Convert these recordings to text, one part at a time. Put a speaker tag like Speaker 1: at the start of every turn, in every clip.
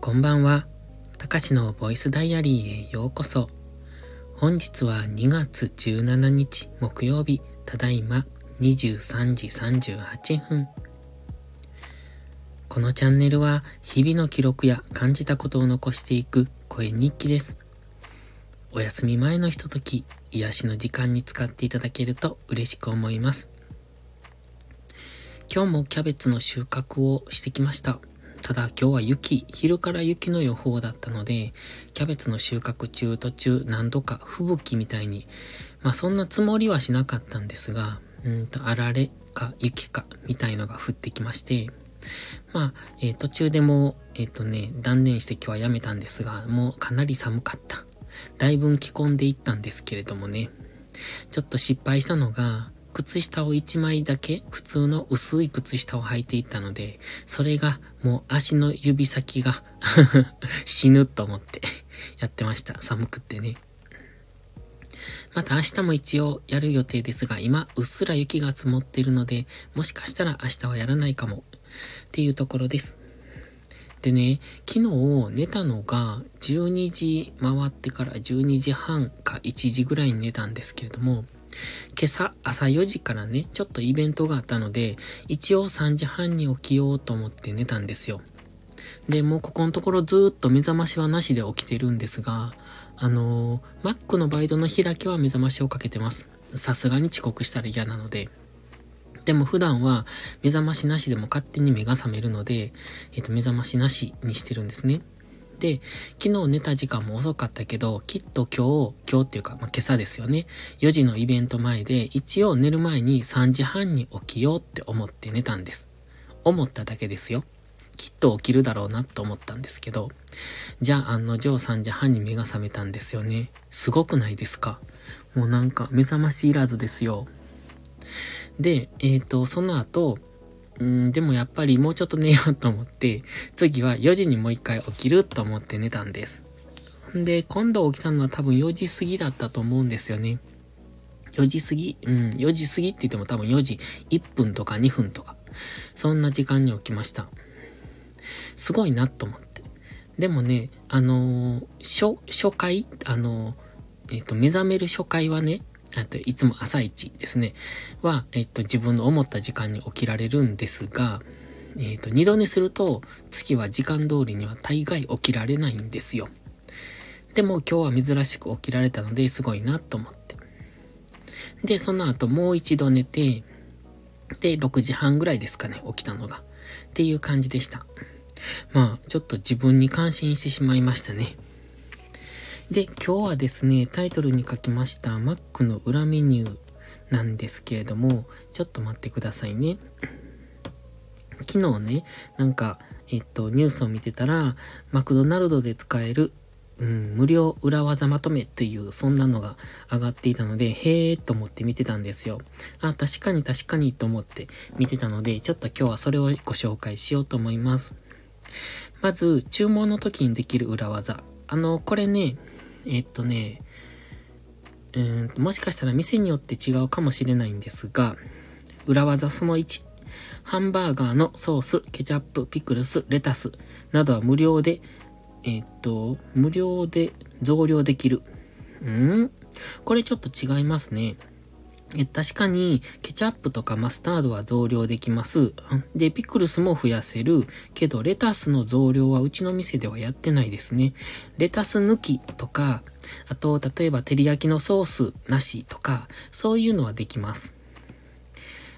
Speaker 1: こんばんは。たかしのボイスダイアリーへようこそ。本日は2月17日木曜日、ただいま23時38分。このチャンネルは日々の記録や感じたことを残していく声日記です。お休み前のひととき、癒しの時間に使っていただけると嬉しく思います。今日もキャベツの収穫をしてきました。ただ今日は雪、昼から雪の予報だったので、キャベツの収穫中途中何度か吹雪みたいに、まあそんなつもりはしなかったんですが、うんと、あられか雪かみたいのが降ってきまして、まあ、えー、途中でもえっ、ー、とね、断念して今日はやめたんですが、もうかなり寒かった。だいぶ着込んでいったんですけれどもね、ちょっと失敗したのが、靴下を1枚だけ、普通の薄い靴下を履いていたので、それがもう足の指先が 死ぬと思って やってました。寒くってね。また明日も一応やる予定ですが、今うっすら雪が積もっているので、もしかしたら明日はやらないかもっていうところです。でね、昨日寝たのが12時回ってから12時半か1時ぐらいに寝たんですけれども、今朝朝4時からね、ちょっとイベントがあったので、一応3時半に起きようと思って寝たんですよ。で、もうここのところずっと目覚ましはなしで起きてるんですが、あのー、Mac のバイトの日だけは目覚ましをかけてます。さすがに遅刻したら嫌なので。でも普段は目覚ましなしでも勝手に目が覚めるので、えっ、ー、と、目覚ましなしにしてるんですね。で、昨日寝た時間も遅かったけど、きっと今日、今日っていうか、まあ、今朝ですよね。4時のイベント前で、一応寝る前に3時半に起きようって思って寝たんです。思っただけですよ。きっと起きるだろうなと思ったんですけど、じゃあ案の定3時半に目が覚めたんですよね。すごくないですか？もうなんか目覚ましいらずですよ。で、えっ、ー、と、その後、うん、でもやっぱりもうちょっと寝ようと思って、次は4時にもう一回起きると思って寝たんです。んで、今度起きたのは多分4時過ぎだったと思うんですよね。4時過ぎ、うん、4時過ぎって言っても多分4時1分とか2分とか、そんな時間に起きました。すごいなと思って。でもね、あのー、初、初回、あのー、えっ、ー、と、目覚める初回はね、あと、いつも朝一ですね、は、えっと、自分の思った時間に起きられるんですが、えっと、二度寝すると、月は時間通りには大概起きられないんですよ。でも今日は珍しく起きられたので、すごいなと思って。で、その後もう一度寝て、で、6時半ぐらいですかね、起きたのが。っていう感じでした。まあ、ちょっと自分に感心してしまいましたね。で、今日はですね、タイトルに書きました Mac の裏メニューなんですけれども、ちょっと待ってくださいね。昨日ね、なんか、えっと、ニュースを見てたら、マクドナルドで使える、うん、無料裏技まとめという、そんなのが上がっていたので、へーと思って見てたんですよ。あ、確かに確かにと思って見てたので、ちょっと今日はそれをご紹介しようと思います。まず、注文の時にできる裏技。あの、これね、えっとね、うんもしかしたら店によって違うかもしれないんですが、裏技その1。ハンバーガーのソース、ケチャップ、ピクルス、レタスなどは無料で、えっと、無料で増量できる。うん？これちょっと違いますね。え、確かに、ケチャップとかマスタードは増量できます。で、ピクルスも増やせる。けど、レタスの増量はうちの店ではやってないですね。レタス抜きとか、あと、例えば、照り焼きのソースなしとか、そういうのはできます。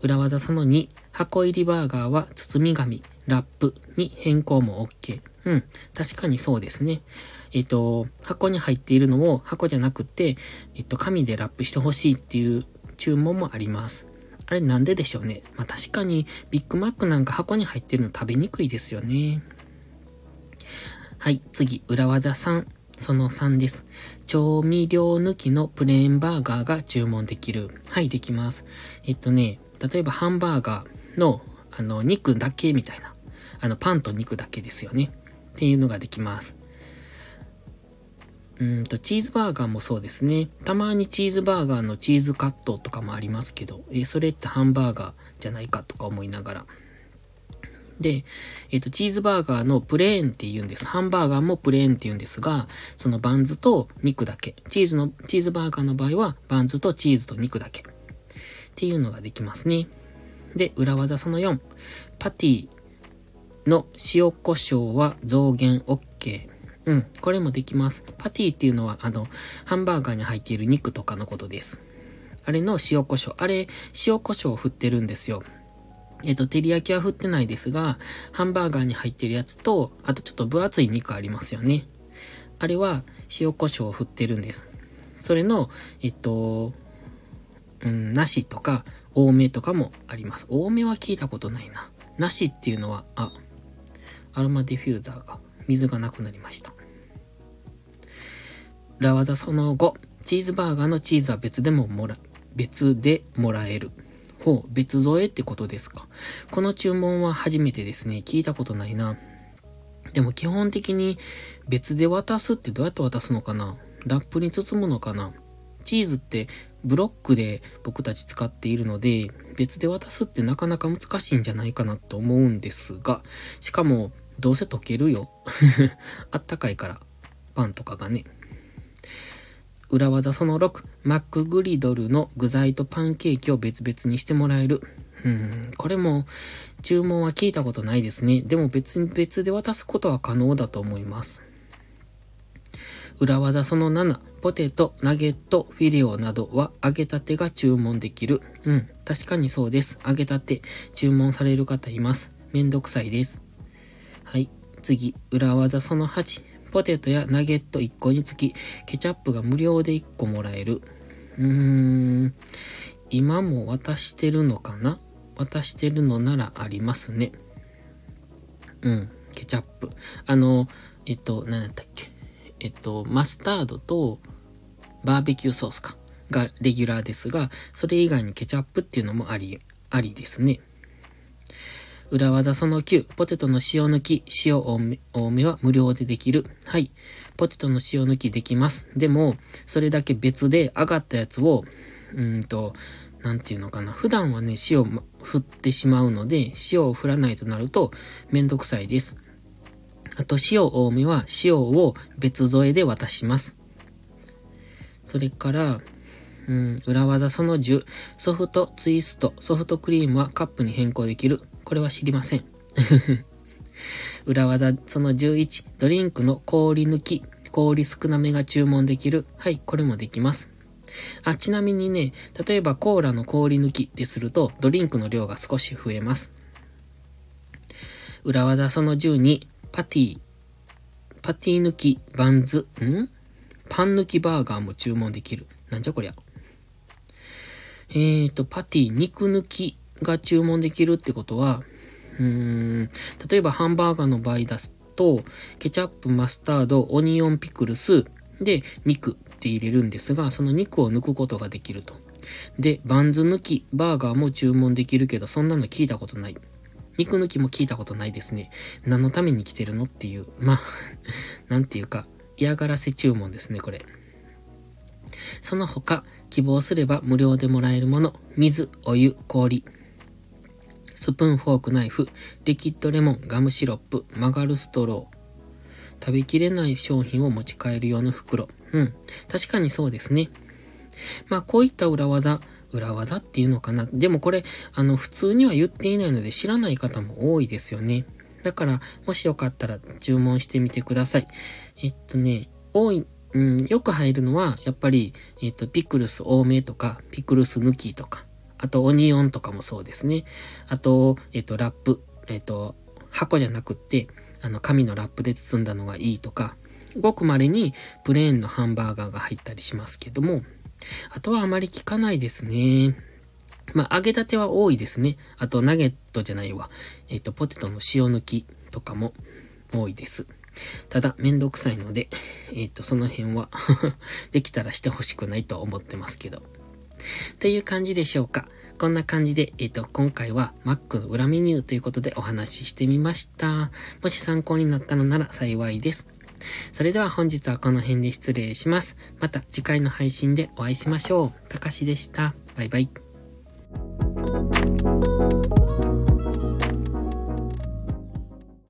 Speaker 1: 裏技その2、箱入りバーガーは包み紙、ラップに変更も OK。うん、確かにそうですね。えっ、と、箱に入っているのを箱じゃなくて、えっと、紙でラップしてほしいっていう注文もあります。あれなんででしょうね。まあ確かにビッグマックなんか箱に入ってるの食べにくいですよね。はい、次、裏技3。その3です。調味料抜きのプレーンバーガーが注文できる。はい、できます。えっとね、例えばハンバーガーの、あの、肉だけみたいな。あの、パンと肉だけですよね。っていうのができます。うんと、チーズバーガーもそうですね。たまにチーズバーガーのチーズカットとかもありますけど、えそれってハンバーガーじゃないかとか思いながら。で、えっ、と、チーズバーガーのプレーンって言うんです。ハンバーガーもプレーンって言うんですが、そのバンズと肉だけ。チーズの、チーズバーガーの場合は、バンズとチーズと肉だけ。っていうのができますね。で、裏技その4。パティの塩胡椒は増減 OK。うん、これもできます。パティっていうのは、あの、ハンバーガーに入っている肉とかのことです。あれの塩胡椒。あれ、塩胡椒を振ってるんですよ。えっと、照り焼きは振ってないですが、ハンバーガーに入ってるやつと、あとちょっと分厚い肉ありますよね。あれは塩胡椒を振ってるんです。それの、えっと、うん、なしとか、多めとかもあります。多めは聞いたことないな。なしっていうのは、あ、アロマディフューザーが、水がなくなりました。裏技その後、チーズバーガーのチーズは別でももら、別でもらえる。ほう、別添えってことですか。この注文は初めてですね。聞いたことないな。でも基本的に別で渡すってどうやって渡すのかなラップに包むのかなチーズってブロックで僕たち使っているので、別で渡すってなかなか難しいんじゃないかなと思うんですが、しかも、どうせ溶けるよ。あったかいから、パンとかがね。裏技その6、マックグリドルの具材とパンケーキを別々にしてもらえる。うん、これも注文は聞いたことないですね。でも別に別で渡すことは可能だと思います。裏技その7、ポテト、ナゲット、フィレオなどは揚げたてが注文できる。うん、確かにそうです。揚げたて、注文される方います。めんどくさいです。はい、次、裏技その8、ポテトやナゲット1個につき、ケチャップが無料で1個もらえる。うーん、今も渡してるのかな？渡してるのならありますね。うん、ケチャップ。あの、えっと、何だったっけ？えっと、マスタードとバーベキューソースか。がレギュラーですが、それ以外にケチャップっていうのもあり、ありですね。裏技その9、ポテトの塩抜き、塩多めは無料でできる。はい。ポテトの塩抜きできます。でも、それだけ別で上がったやつを、うんと、なんていうのかな。普段はね、塩振ってしまうので、塩を振らないとなるとめんどくさいです。あと、塩多めは塩を別添えで渡します。それから、うん、裏技その10、ソフトツイスト、ソフトクリームはカップに変更できる。これは知りません。裏技その11、ドリンクの氷抜き、氷少なめが注文できる。はい、これもできます。あ、ちなみにね、例えばコーラの氷抜きってすると、ドリンクの量が少し増えます。裏技その12、パティ、パティ抜き、バンズ、ん？パン抜きバーガーも注文できる。なんじゃこりゃ。えーと、パティ、肉抜きが注文できるってことは、うーん、例えばハンバーガーの場合出すと、ケチャップ、マスタード、オニオンピクルス、で、肉って入れるんですが、その肉を抜くことができると。で、バンズ抜き、バーガーも注文できるけど、そんなの聞いたことない。肉抜きも聞いたことないですね。何のために来てるのっていう、まあ、なんていうか、嫌がらせ注文ですね、これ。その他、希望すれば無料でもらえるもの、水、お湯、氷。スプーン、フォーク、ナイフ、リキッドレモン、ガムシロップ、曲がるストロー。食べきれない商品を持ち帰る用の袋。うん。確かにそうですね。まあ、こういった裏技、裏技っていうのかな。でもこれ、あの、普通には言っていないので知らない方も多いですよね。だから、もしよかったら注文してみてください。えっとね、多い、うん、よく入るのは、やっぱり、えっと、ピクルス多めとか、ピクルス抜きとか、あと、オニオンとかもそうですね。あと、えっと、ラップ、えっと、箱じゃなくって、あの、紙のラップで包んだのがいいとか、ごく稀にプレーンのハンバーガーが入ったりしますけども、あとはあまり効かないですね。まあ、揚げたては多いですね。あと、ナゲットじゃないわ。えっ、と、ポテトの塩抜きとかも多いです。ただ、めんどくさいので、えっ、と、その辺は できたらしてほしくないと思ってますけど。という感じでしょうか。こんな感じで、えっ、と、今回は Mac の裏メニューということでお話ししてみました。もし参考になったのなら幸いです。それでは本日はこの辺で失礼します。また次回の配信でお会いしましょう。たかしでした。バイバイ。